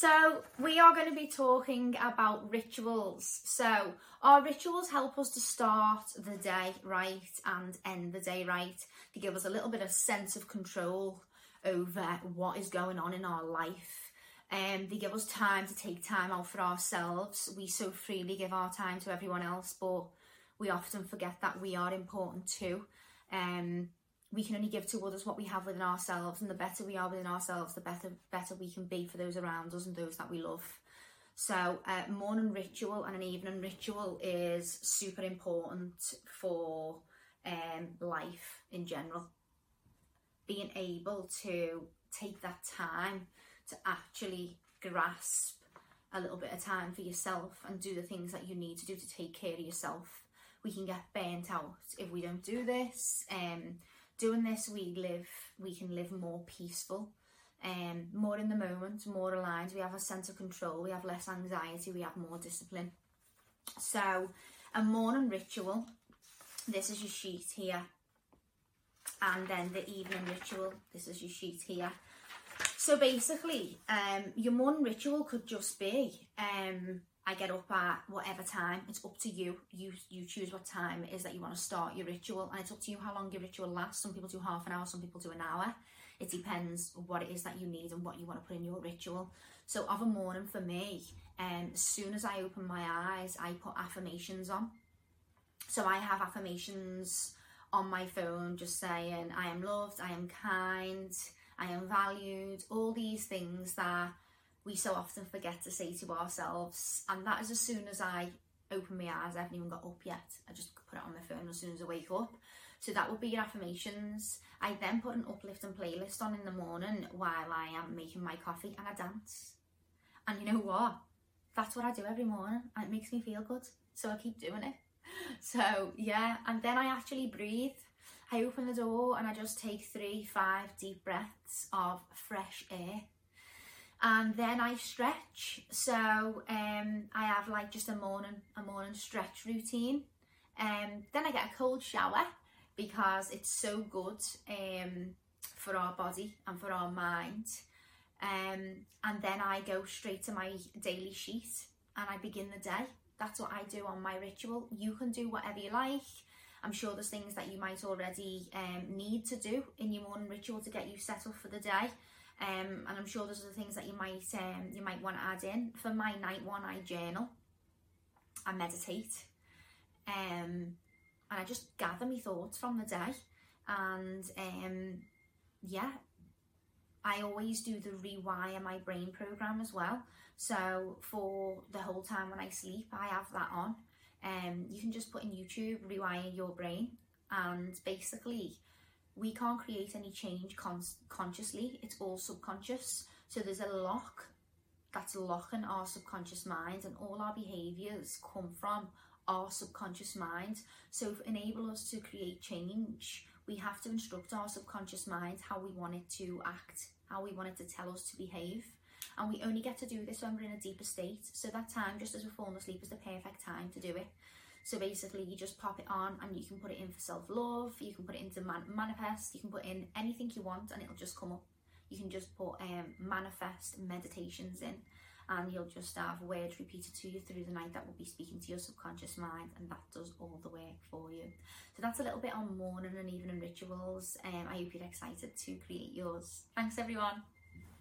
So, we are going to be talking about rituals. So, our rituals help us to start the day right and end the day right. They give us a little bit of sense of control over what is going on in our life. Um, they give us time to take time out for ourselves. We so freely give our time to everyone else, but we often forget that we are important too. Um, we can only give to others what we have within ourselves, and the better we are within ourselves, the better better we can be for those around us and those that we love. So, uh, morning ritual and an evening ritual is super important for um, life in general. Being able to take that time to actually grasp a little bit of time for yourself and do the things that you need to do to take care of yourself. We can get burnt out if we don't do this. Um, doing this we live we can live more peaceful um more in the moment more aligned. We have a sense of control we have less anxiety we have more discipline. So a morning ritual this is your sheet here. And then the evening ritual this is your sheet here. So basically um your morning ritual could just be um I get up at whatever time. It's up to you. You you choose what time it is that you want to start your ritual, and it's up to you how long your ritual lasts. Some people do half an hour, some people do an hour. It depends what it is that you need and what you want to put in your ritual. So of a morning for me, um, as soon as I open my eyes, I put affirmations on. So I have affirmations on my phone just saying I am loved, I am kind, I am valued, all these things that we so often forget to say to ourselves. And that is as soon as I open my eyes, I haven't even got up yet. I just put it on my phone as soon as I wake up. So that would be your affirmations. I then put an uplifting playlist on in the morning while I am making my coffee and I dance. And you know what? That's what I do every morning and it makes me feel good. So I keep doing it. So yeah, and then I actually breathe. I open the door and I just take three, five deep breaths of fresh air and then I stretch. So um, I have like just a morning a morning stretch routine. Um, then I get a cold shower because it's so good um, for our body and for our mind. Um, and then I go straight to my daily sheet and I begin the day. That's what I do on my ritual. You can do whatever you like. I'm sure there's things that you might already um, need to do in your morning ritual to get you set up for the day. Um, and I'm sure there's other things that you might um, you might want to add in. For my night one, I journal, I meditate, um, and I just gather my thoughts from the day. And um, yeah, I always do the rewire my brain program as well. So for the whole time when I sleep, I have that on. Um, you can just put in YouTube, rewire your brain, and basically we can't create any change con- consciously, it's all subconscious. So there's a lock that's locking our subconscious mind, and all our behaviors come from our subconscious mind. So, to enable us to create change, we have to instruct our subconscious mind how we want it to act, how we want it to tell us to behave. And we only get to do this when we're in a deeper state. So, that time, just as we're falling asleep, is the perfect time to do it. So basically, you just pop it on and you can put it in for self love, you can put it into man- manifest, you can put in anything you want and it'll just come up. You can just put um, manifest meditations in and you'll just have words repeated to you through the night that will be speaking to your subconscious mind and that does all the work for you. So that's a little bit on morning and evening rituals. Um, I hope you're excited to create yours. Thanks everyone.